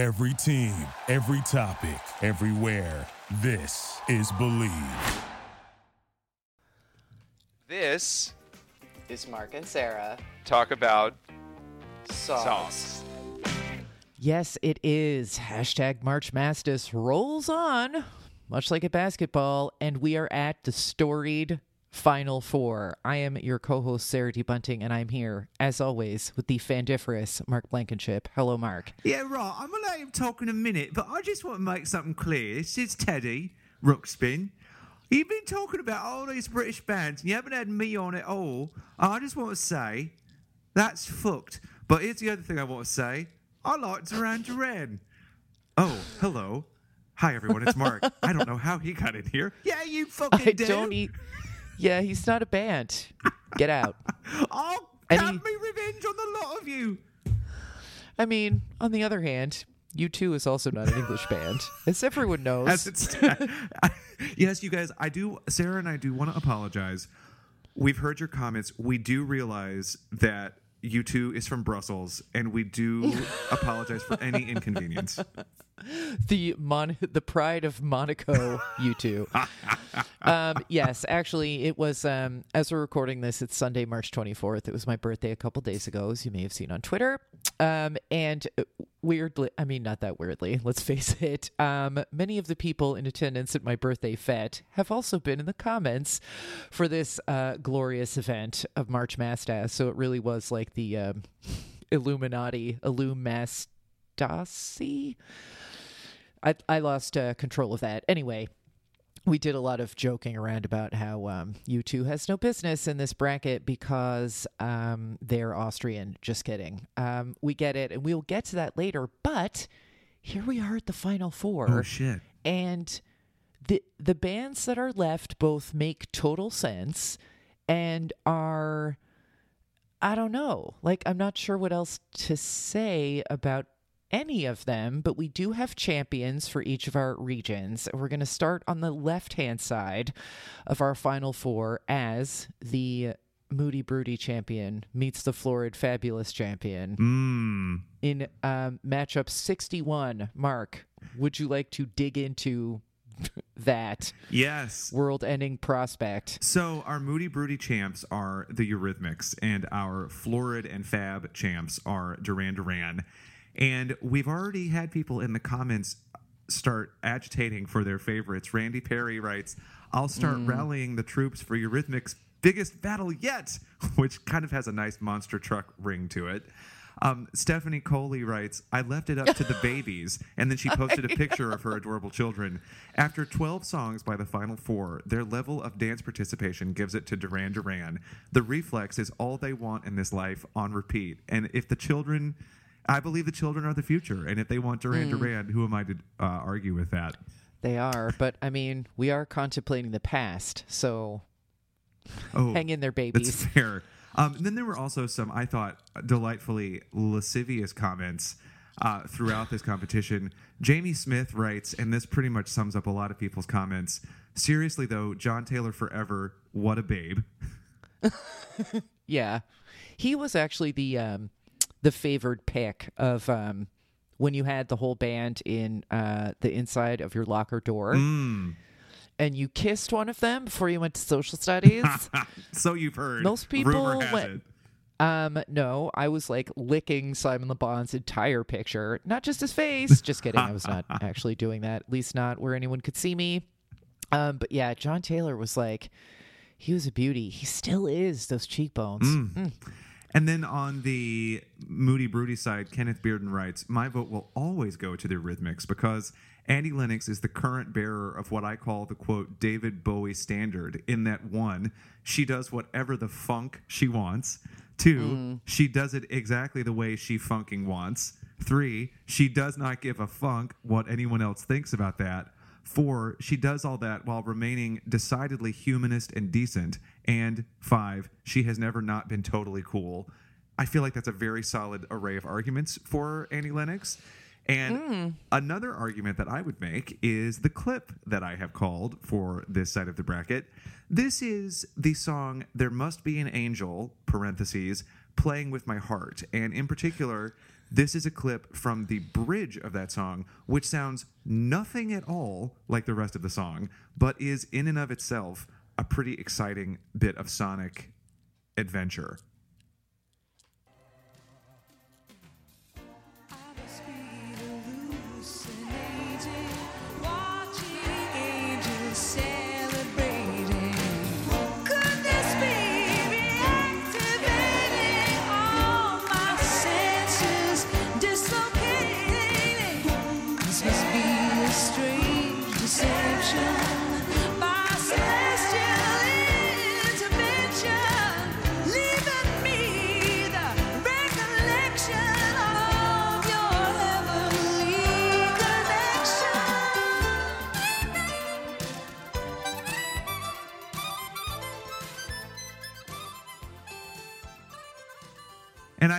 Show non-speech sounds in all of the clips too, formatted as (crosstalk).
Every team, every topic, everywhere. This is Bleav. This is Mark and Sarah talk about sauce. sauce. Yes, it is. Hashtag March Mastas rolls on, much like a basketball, and we are at the storied Final Four. I am your co host, Sarah D. Bunting, and I'm here, as always, with the fandiferous Mark Blankenship. Hello, Mark. Yeah, right. I'm going to let him talk in a minute, but I just want to make something clear. This is Teddy Ruxpin. You've been talking about all these British bands, and you haven't had me on it all. I just want to say that's fucked. But here's the other thing I want to say I like Duran Duran. Oh, hello. Hi, everyone. It's Mark. (laughs) I don't know how he got in here. Yeah, you fucking I do. don't eat. Yeah, he's not a band. Get out. (laughs) I'll And have he- me revenge on the lot of you. I mean, on the other hand, U2 is also not an English band, as everyone knows. As it's (laughs) (laughs) yes, you guys. I do. Sarah and I do want to apologize. We've heard your comments. We do realize that U2 is from Brussels, and we do apologize for any inconvenience. (laughs) the mon the pride of Monaco (laughs) U2. um, yes, actually, it was um, as we're recording this. It's Sunday, March twenty fourth. It was my birthday a couple days ago, as you may have seen on Twitter. Um, and uh, weirdly, I mean, not that weirdly. (laughs) Let's face it. Um, many of the people in attendance at my birthday fete have also been in the comments for this uh, glorious event of March Mastas. So it really was like the um, Illuminati, Illumastasi. I I lost uh, control of that. Anyway, we did a lot of joking around about how um, U2 has no business in this bracket because um, they're Austrian. Just kidding. Um, we get it, and we'll get to that later. But here we are at the final four, Oh shit! and the the bands that are left both make total sense and are I don't know. Like I'm not sure what else to say about any of them, but we do have champions for each of our regions. We're going to start on the left-hand side of our final four as the Moody Broody champion meets the Florid Fabulous champion Mmm. in um, matchup 61. Mark, would you like to dig into (laughs) that Yes. world-ending prospect? So our Moody Broody champs are the Eurythmics, and our Florid and Fab champs are Duran Duran. And we've already had people in the comments start agitating for their favorites. Randy Perry writes, "I'll start rallying the troops for Eurythmics' biggest battle yet," (laughs) which kind of has a nice monster truck ring to it. Um, Stephanie Coley writes, I left it up to the (laughs) babies, and then she posted a picture of her adorable children. After 12 songs by the final four, their level of dance participation gives it to Duran Duran. The reflex is all they want in this life on repeat. And if the children, I believe the children are the future, and if they want Duran Duran, who am I to uh, argue with that? They are, but I mean, we are contemplating the past, so Oh, hang in there, That's babies. fair. Um, then there were also some, I thought, delightfully lascivious comments uh, throughout this competition. Jamie Smith writes, and this pretty much sums up a lot of people's comments. Seriously, though, John Taylor forever, what a babe. (laughs) Yeah, he was actually the um, the favored pick of um, when you had the whole band in uh, the inside of your locker door, Mm. and you kissed one of them before you went to social studies. (laughs) so you've heard. Most people Rumor has went- it. Um, no, I was like licking Simon Le Bon's entire picture, not just his face. (laughs) Just kidding. I was not actually doing that, at least not where anyone could see me. Um, but yeah, John Taylor was like, he was a beauty. He still is. Those cheekbones. Mm. And then on the Moody Broody side, Kenneth Bearden writes, My vote will always go to the Eurythmics because Annie Lennox is the current bearer of what I call the quote David Bowie standard, in that one, she does whatever the funk she wants. Two, mm. she does it exactly the way she funking wants. Three, she does not give a funk what anyone else thinks about that. Four, she does all that while remaining decidedly humanist and decent. And five, she has never not been totally cool. I feel like that's a very solid array of arguments for Annie Lennox. And hmm. another argument that I would make is the clip that I have called for this side of the bracket. This is the song There Must Be an Angel, parentheses, playing with my heart. And in particular, This is a clip from the bridge of that song, which sounds nothing at all like the rest of the song, but is in and of itself a pretty exciting bit of sonic adventure.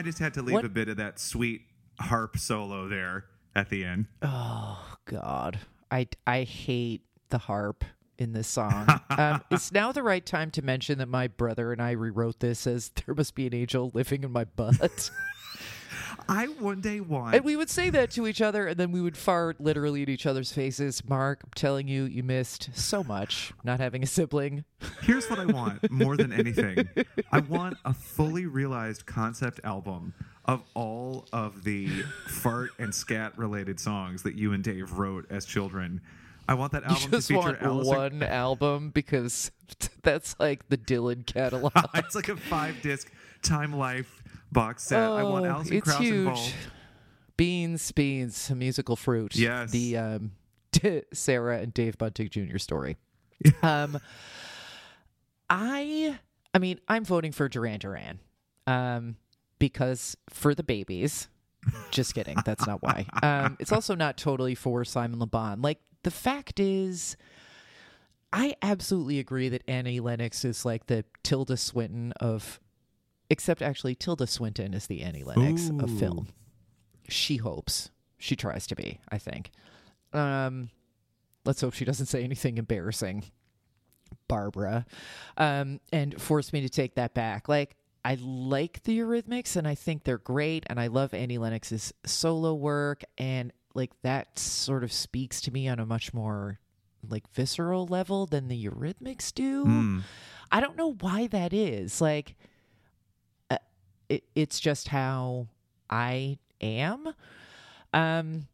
I just had to leave What- a bit of that sweet harp solo there at the end. Oh God, I I hate the harp in this song. (laughs) um, it's now the right time to mention that my brother and I rewrote this as "There must be an angel living in my butt," (laughs) I one day want and we would say that to each other, and then we would fart literally at each other's faces. Mark, I'm telling you, you missed so much not having a sibling. Here's what I want (laughs) more than anything. I want a fully realized concept album of all of the fart and scat related songs that you and Dave wrote as children. I want that You album to feature want Alison. one album because (laughs) that's like the Dylan catalog. (laughs) it's like a five disc Time Life box set. I want Oh, Alison it's Krauss huge. involved. Beans, beans, a musical fruit. Yes. The um, (laughs) Sarah and Dave Bunting Jr. story. (laughs) um, I, I mean, I'm voting for Duran Duran, um, because for the babies. Just kidding. That's not why. (laughs) Um, it's also not totally for Simon Le Bon. Like the fact is, I absolutely agree that Annie Lennox is like the Tilda Swinton of, except actually Tilda Swinton is the Annie Lennox of film. She hopes she tries to be. I think. Um, let's hope she doesn't say anything embarrassing. Barbara, um, and force me to take that back. Like I like the Eurythmics, and I think they're great, and I love Annie Lennox's solo work, and like that sort of speaks to me on a much more like visceral level than the Eurythmics do. Mm. I don't know why that is. Like, it, it's just how I am. Um,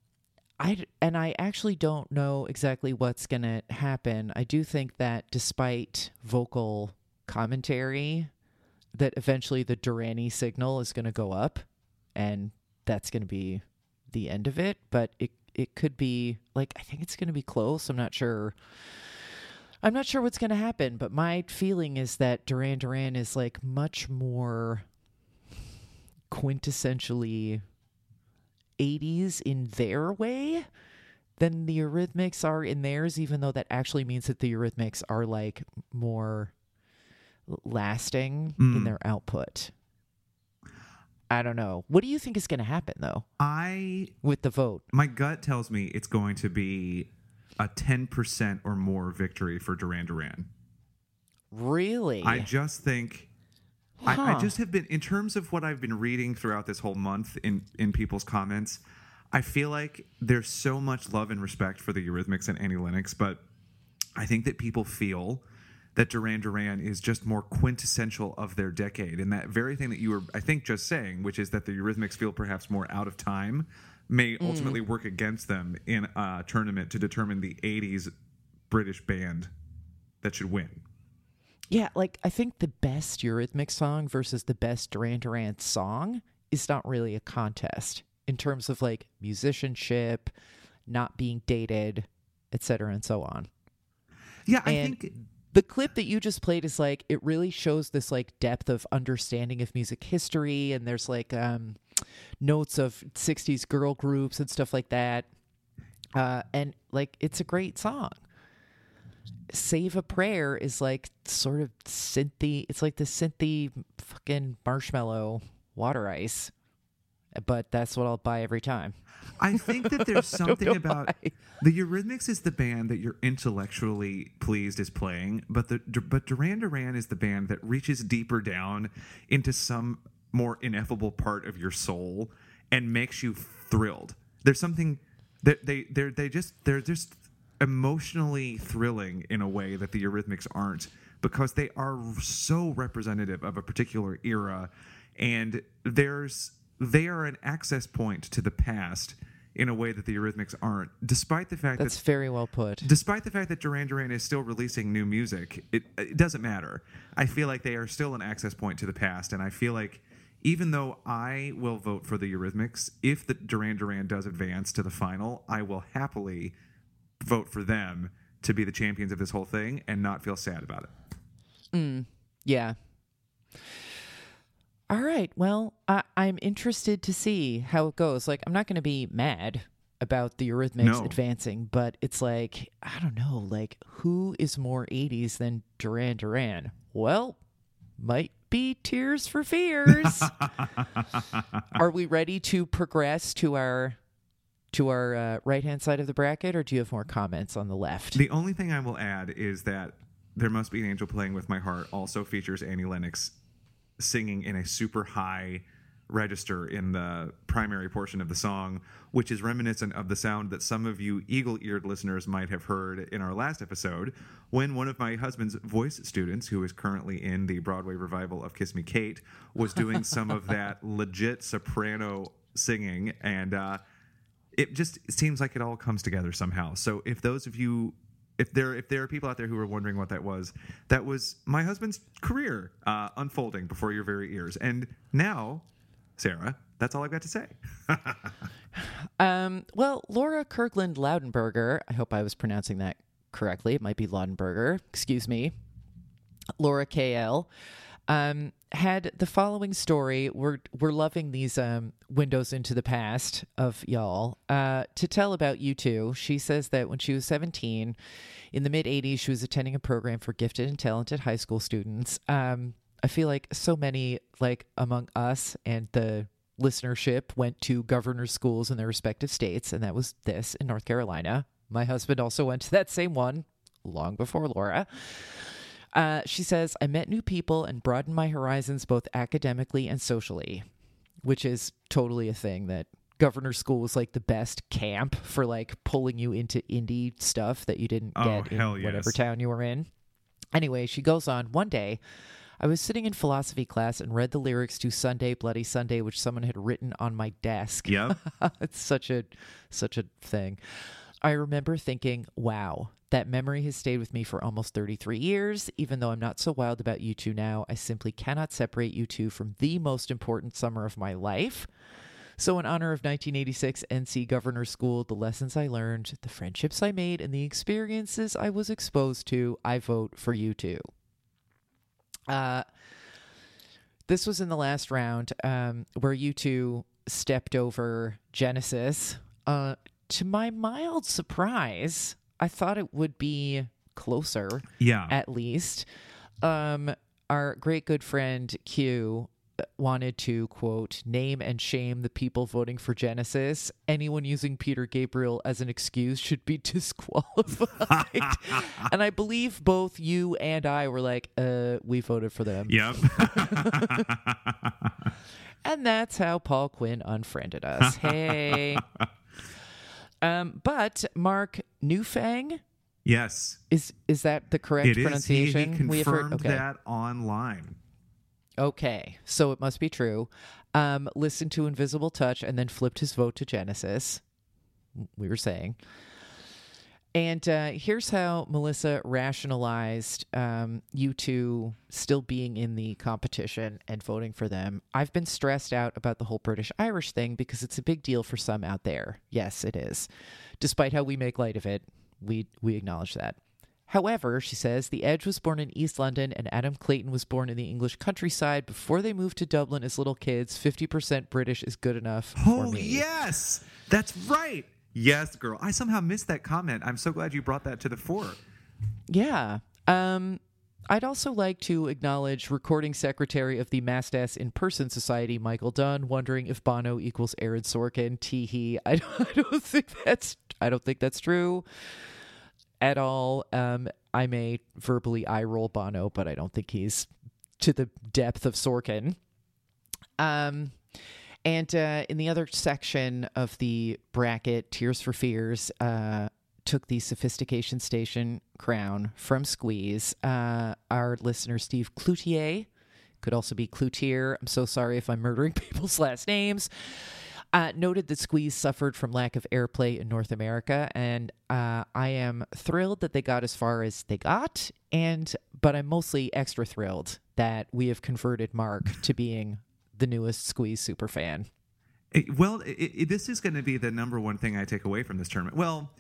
I and I actually don't know exactly what's gonna happen. I do think that despite vocal commentary, that eventually the Duranie signal is gonna go up, and that's gonna be the end of it. But it it could be like I think it's gonna be close. I'm not sure. I'm not sure what's going to happen, but my feeling is that Duran Duran is like much more quintessentially 80s in their way than the Eurythmics are in theirs, even though that actually means that the Eurythmics are like more lasting in Mm. their output. I don't know. What do you think is going to happen though I with the vote? my gut tells me it's going to be a 10% or more victory for Duran Duran. Really? I just think I, I just have been in terms of what I've been reading throughout this whole month in in people's comments. I feel like there's so much love and respect for the Eurythmics and Annie Lennox, but I think that people feel that Duran Duran is just more quintessential of their decade, and that very thing that you were, I think, just saying, which is that the Eurythmics feel perhaps more out of time, may mm. ultimately work against them in a tournament to determine the '80s British band that should win. Yeah, like I think the best Eurythmic song versus the best Duran Duran song is not really a contest in terms of like musicianship, not being dated, etc. and so on. Yeah, I And think the clip that you just played is like it really shows this like depth of understanding of music history and there's like um notes of 60s girl groups and stuff like that. Uh and like it's a great song. Save a Prayer is like sort of synthy. It's like the synthy fucking marshmallow water ice. But that's what I'll buy every time. I think that there's (laughs) something about why. the Eurythmics is the band that you're intellectually pleased is playing, but the but Duran Duran is the band that reaches deeper down into some more ineffable part of your soul and makes you thrilled. There's something that they they they just they're just emotionally thrilling in a way that the Eurythmics aren't because they are so representative of a particular era and there's they are an access point to the past in a way that the Eurythmics aren't despite the fact that That's that very well put. despite the fact that Duran Duran is still releasing new music, it, it doesn't matter. I feel like they are still an access point to the past, and I feel like even though I will vote for the Eurythmics, if the Duran Duran does advance to the final, I will happily vote for them to be the champions of this whole thing and not feel sad about it. Mm, yeah. All right. Well, I, I'm interested to see how it goes. Like, I'm not going to be mad about the Eurythmics No. advancing, but it's like, I don't know, like, who is more 80s than Duran Duran? Well, might be Tears for Fears. (laughs) Are we ready to progress to our to our uh, right hand side of the bracket, or do you have more comments on the left? The only thing I will add is that There Must Be an Angel Playing With My Heart also features Annie Lennox singing in a super high register in the primary portion of the song, which is reminiscent of the sound that some of you eagle eared listeners might have heard in our last episode when one of my husband's voice students, who is currently in the Broadway revival of Kiss Me Kate, was doing some of that (laughs) legit soprano singing. And, uh, it just seems like it all comes together somehow. So if those of you if there if there are people out there who are wondering what that was, that was my husband's career uh, unfolding before your very ears. And now, Sarah, that's all I've got to say. (laughs) Um, well, Laura Kirkland Loudenberger, I hope I was pronouncing that correctly. It might be Laudenberger, excuse me. Laura KL um, had the following story. We're we're loving these um, windows into the past of y'all uh, to tell about U2. She says that when she was 17, in the mid 80s, she was attending a program for gifted and talented high school students. Um, I feel like so many, like among us and the listenership, went to governor schools in their respective states, and that was this in North Carolina. My husband also went to that same one long before Laura. Uh, she says, I met new people and broadened my horizons both academically and socially, which is totally a thing that governor school was like the best camp for like pulling you into indie stuff that you didn't Oh, get in whatever town you were in. Anyway, she goes on, one day I was sitting in philosophy class and read the lyrics to Sunday Bloody Sunday which someone had written on my desk. Yeah. (laughs) it's such a such a thing. I remember thinking, wow, that memory has stayed with me for almost 33 years. Even though I'm not so wild about U2 now, I simply cannot separate U2 from the most important summer of my life. So, in honor of 1986 NC Governor School, the lessons I learned, the friendships I made, and the experiences I was exposed to, I vote for U2. Uh, this was in the last round um, where U2 stepped over Genesis. Uh, to my mild surprise, I thought it would be closer, Yeah. at least. Um, our great good friend Q uh, wanted to quote name and shame the people voting for Genesis. Anyone using Peter Gabriel as an excuse should be (laughs) disqualified. (laughs) and I believe both you and I were like, uh, we voted for them. yep. (laughs) And that's how Paul Quinn unfriended us. Hey. Um, but Mark Newfang yes. is is that the correct It is. He, he pronunciation? We have heard- okay. that online. Okay, so it must be true. Um, listened to Invisible Touch and then flipped his vote to Genesis. We were saying. And uh, here's how Melissa rationalized um, U2 still being in the competition and voting for them. I've been stressed out about the whole British Irish thing because it's a big deal for some out there. Yes, it is. Despite how we make light of it, we we acknowledge that. However, she says the Edge was born in East London and Adam Clayton was born in the English countryside before they moved to Dublin as little kids. 50% British is good enough for Oh, me. yes. That's right. Yes, girl. I somehow missed that comment. I'm so glad you brought that to the fore. Yeah. Um, I'd also like to acknowledge recording secretary of the Mastas in Person Society, Michael Dunn, wondering if Bono equals Aaron Sorkin. Teehee. (laughs) I don't, I don't think that's I don't think that's true at all. Um, I may verbally eye roll Bono, but I don't think he's to the depth of Sorkin. Um, And uh, in the other section of the bracket, Tears for Fears uh, took the Sophistication Station crown from Squeeze. Uh, our listener, Steve Cloutier, could also be Cloutier. I'm so sorry if I'm murdering (laughs) people's last names. Uh, noted that Squeeze suffered from lack of airplay in North America, and uh, I am thrilled that they got as far as they got. And but I'm mostly extra thrilled that we have converted Mark to being the newest Squeeze super fan. It- well, it, it, this is going to be the number one thing I take away from this tournament. Well,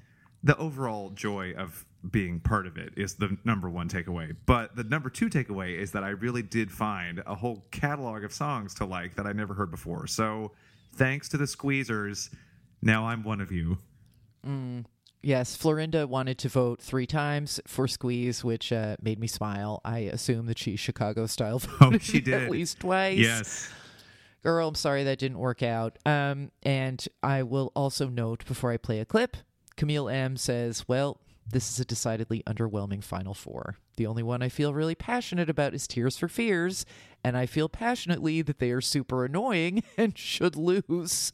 the overall joy of being part of it is the number one takeaway. But the number two takeaway is that I really did find a whole catalog of songs to like that I never heard before. So thanks to the squeezers, now I'm one of you. Yes, Florinda wanted to vote three times for Squeeze, which uh, made me smile. I assume that she Chicago style voted Oh, she (laughs) did. at least twice. Yes. Girl, I'm sorry that didn't work out. Um, and I will also note before I play a clip, Camille M says, Well, this is a decidedly underwhelming Final Four. The only one I feel really passionate about is Tears for Fears, and I feel passionately that they are super annoying (laughs) and should lose.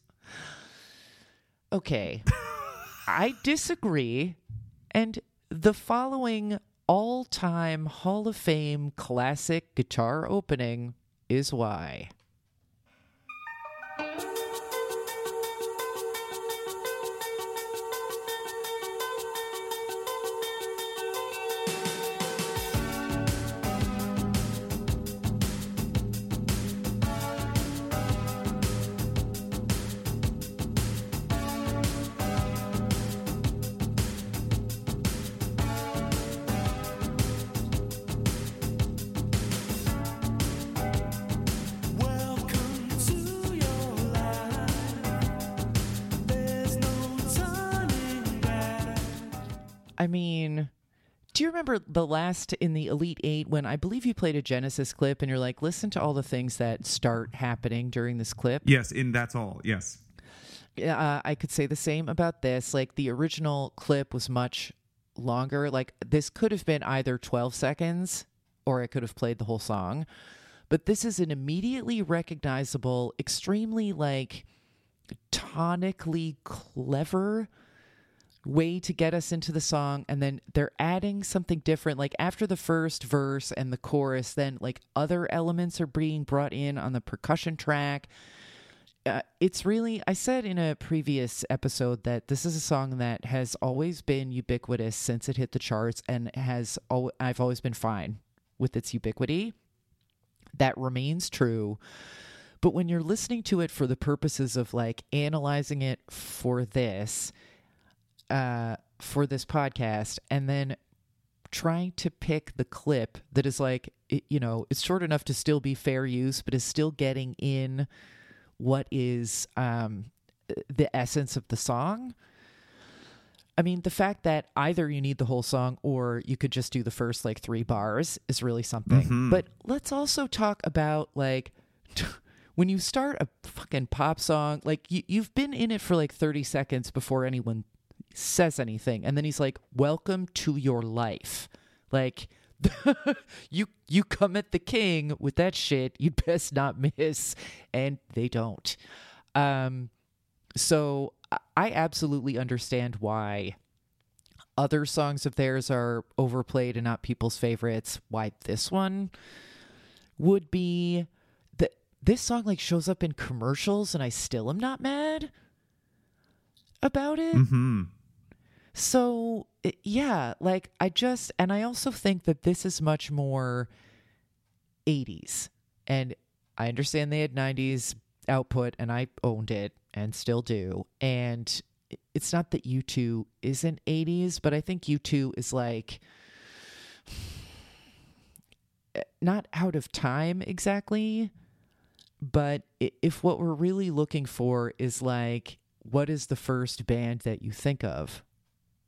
Okay. (laughs) I disagree. And the following all time Hall of Fame classic guitar opening is why. I mean, do you remember the last in the Elite Eight when I believe you played a Genesis clip and you're like, listen to all the things that start happening during this clip? Yes, and that's all. Yes. uh, I could say the same about this. Like the original clip was much longer. Like this could have been either 12 seconds or it could have played the whole song. But this is an immediately recognizable, extremely like tonically clever way to get us into the song and then they're adding something different. Like after the first verse and the chorus then like other elements are being brought in on the percussion track. Uh, it's really i said in a previous episode that this is a song that has always been ubiquitous since it hit the charts and has al- i've always been fine with its ubiquity. That remains true. But when you're listening to it for the purposes of like analyzing it for this uh for this podcast and then trying to pick the clip that is like it, you know it's short enough to still be fair use but is still getting in what is um the essence of the song I mean, the fact that either you need the whole song or you could just do the first like three bars is really something. But let's also talk about like (laughs) when you start a fucking pop song, like you, you've been in it for like 30 seconds before anyone says anything. And then he's like, Welcome to your life. Like, (laughs) you you come at the king with that shit you best not miss and they don't um so I- absolutely understand why other songs of theirs are overplayed and not people's favorites. Why this one would be that this song like shows up in commercials and I still am not mad about it. Hmm. So, yeah, like I just, and I also think that this is much more 80s. And I understand they had 90s output and I owned it and still do. And it's not that U2 isn't 80s, but I think U2 is like (sighs) eh, not out of time exactly. But if what we're really looking for is like, what is the first band that you think of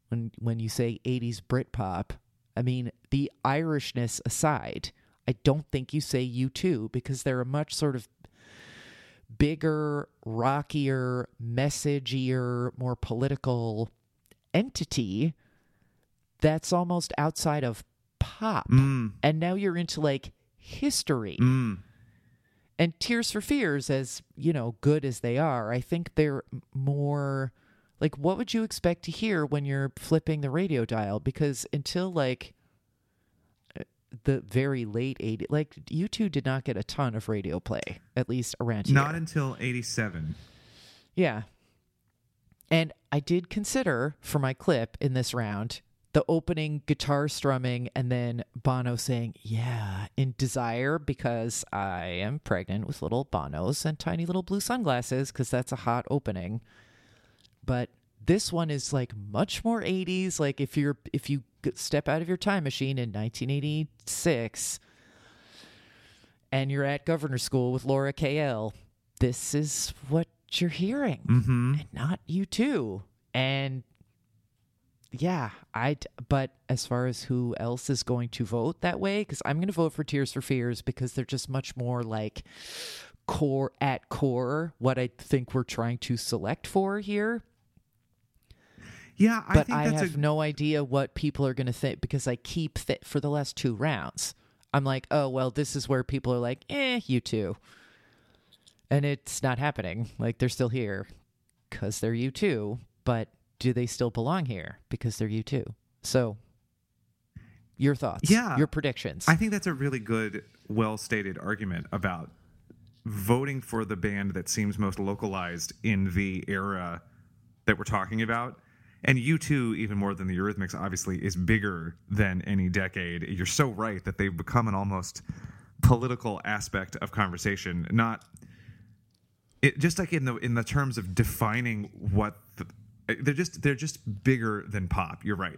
when when you say 80s Britpop? I mean, the Irishness aside, I don't think you say U2 because they're a much sort of bigger, rockier, messagier, more political entity that's almost outside of pop. Mm. And now you're into like history. Mm. And Tears for Fears, as you know, good as they are, I think they're more like what would you expect to hear when you're flipping the radio dial? Because until like uh, the very late 80s, like U2 did not get a ton of radio play, at least around here. Not until 87. Yeah. And I did consider for my clip in this round the opening guitar strumming and then Bono saying, Yeah, in Desire, because I am pregnant with little Bonos and tiny little blue sunglasses, because that's a hot opening. But this one is like much more 80s. Like if you're, if you step out of your time machine in 1986 and you're at governor school with Laura KL, this is what you're hearing Mm-hmm. and not U2. And yeah, I. But as far as who else is going to vote that way, because I'm going to vote for Tears for Fears because they're just much more like core at core what I think we're trying to select for here. Yeah, I But I, have a no idea what people are going to think because I keep th- for the last two rounds. I'm like, oh well, this is where people are like, eh, U2, and it's not happening. Like they're still here because they're U2, but do they still belong here because they're U2? So, your thoughts? Yeah. your predictions. I think that's a really good, well stated argument about voting for the band that seems most localized in the era that we're talking about. And U2, even more than the Eurythmics, obviously, is bigger than any decade. You're so right that they've become an almost political aspect of conversation, not it just like in the in the terms of defining what the, they're just they're just bigger than pop. You're right.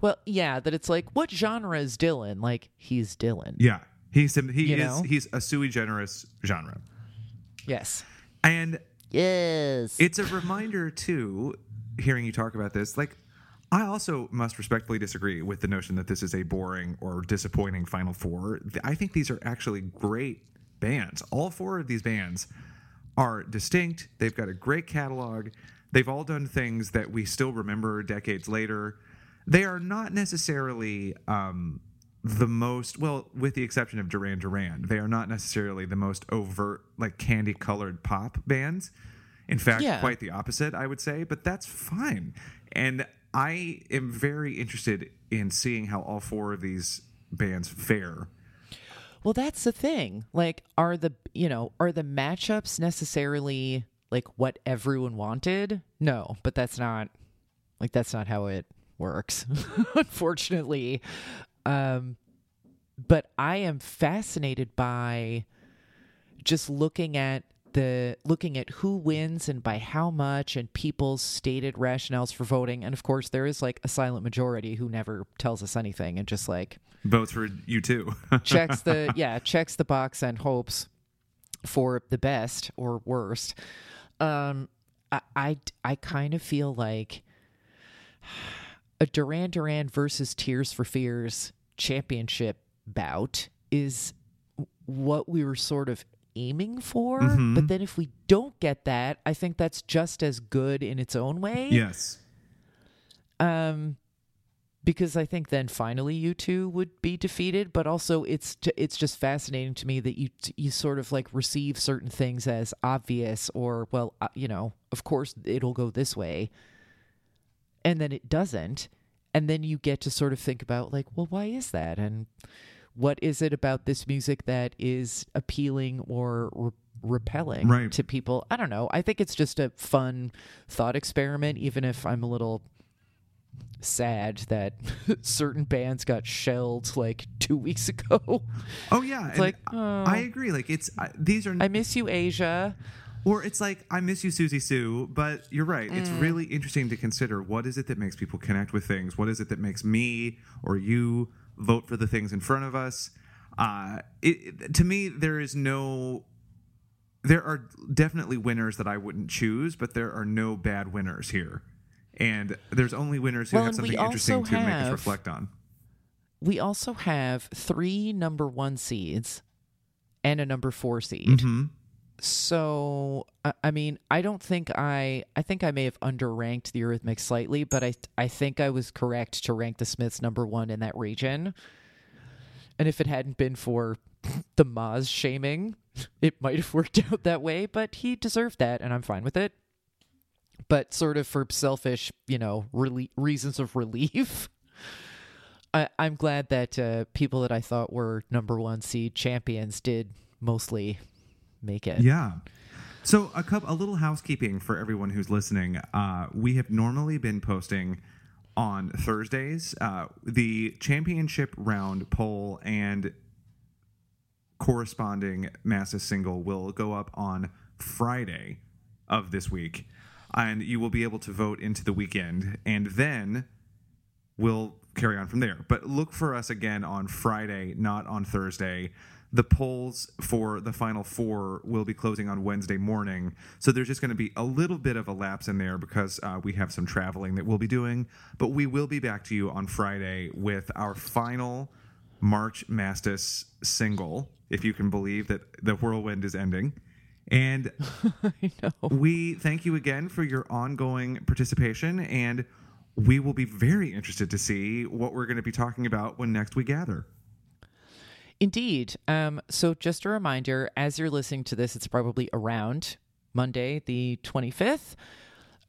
well, yeah, that it's like, what genre is Dylan? Like he's Dylan. Yeah, he's he You is know? he's a sui generis genre, Yes. and Yes. it's a reminder too. Hearing you talk about this, like I also must respectfully disagree with the notion that this is a boring or disappointing Final Four. I think these are actually great bands. All four of these bands are distinct. They've got a great catalog. They've all done things that we still remember decades later. They are not necessarily um, the most, well, with the exception of Duran Duran, they are not necessarily the most overt, like candy colored pop bands. In fact, Yeah. quite the opposite, I would say, but that's fine. And I am very interested in seeing how all four of these bands fare. Well, that's the thing. Like, are the you know are the matchups necessarily like what everyone wanted? No, but that's not like that's not how it works, (laughs) unfortunately. Um, but I am fascinated by just looking at the looking at who wins and by how much and people's stated rationales for voting and of course there is like a silent majority who never tells us anything and just like Votes for U2. (laughs) checks the yeah checks the box and hopes for the best or worst um i i, I kind of feel like a duran duran versus tears for fears championship bout is what we were sort of aiming for but then if we don't get that i think that's just as good in its own way. Yes. um because I think then finally U2 would be defeated, but also it's t- it's just fascinating to me that you you sort of like receive certain things as obvious or well uh, you know of course it'll go this way, and then it doesn't, and then you get to sort of think about like well why is that? And what is it about this music that is appealing or re- repelling Right. to people? I don't know. I think it's just a fun thought experiment, even if I'm a little sad that (laughs) certain bands got shelled like two weeks (laughs) ago. Oh yeah. like, I- oh. I agree. Like it's I, these are I miss you, Asia. Or it's like, I miss you, Siouxsie Sioux, but you're right. It's Mm. really interesting to consider what is it that makes people connect with things? What is it that makes me or you vote for the things in front of us? Uh, it, to me, there is no. There are definitely winners that I wouldn't choose, but there are no bad winners here. And there's only winners who Well, have something interesting to make us reflect on. We also have three number one seeds and a number four seed. Mm-hmm. So I- mean, I don't think I I think I may have underranked the Eurythmics slightly, but I I think I was correct to rank the Smiths number one in that region. And if it hadn't been for the Moz shaming. It might have worked (laughs) out that way, but he deserved that, and I'm fine with it. But sort of for selfish, you know, rele- reasons of relief. I, I'm glad that uh, people that I thought were number one seed champions did mostly make it. Yeah. So a couple, a little housekeeping for everyone who's listening. Uh, we have normally been posting on Thursdays uh, the championship round poll and corresponding Masses single will go up on Friday of this week, and you will be able to vote into the weekend, and then we'll carry on from there. But look for us again on Friday, not on Thursday. The polls for the final four will be closing on Wednesday morning. So there's just going to be a little bit of a lapse in there because uh, we have some traveling that we'll be doing. But we will be back to you on Friday with our final March Mastas single, if you can believe that the whirlwind is ending. And (laughs) I know. we thank you again for your ongoing participation, and we will be very interested to see what we're going to be talking about when next we gather. Indeed. Um, so, just a reminder as you're listening to this, it's probably around Monday, the 25th,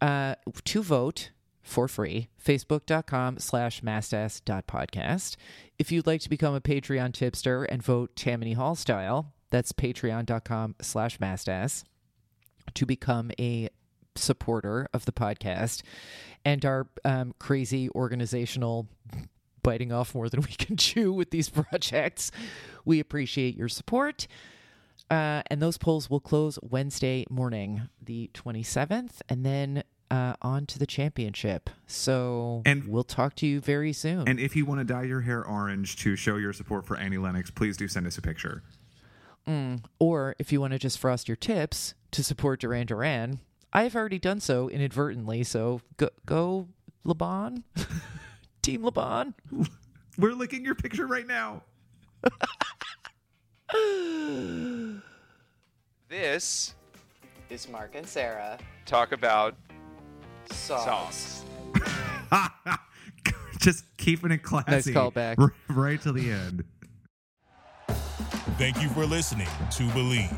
uh, to vote for free facebook.com slash mastas.podcast if you'd like to become a patreon tipster and vote tammany hall style that's patreon.com slash mastas to become a supporter of the podcast and our um, crazy organizational biting off more than we (laughs) can chew with these projects. We appreciate your support. Uh, and those polls will close Wednesday morning, the 27th, and then uh, on to the championship. So And- we'll talk to you very soon. And if you want to dye your hair orange to show your support for Annie Lennox, please do send us a picture. Or if you want to just frost your tips to support Duran Duran, I've already done so inadvertently. So go, go Le Bon, (laughs) Team Le Bon. (laughs) We're licking your picture right now. (laughs) This Is Mark and Sarah talk about sauce. sauce. (laughs) Just keeping it classy. Nice callback. r- Right to the end. Thank you for listening to Bleav.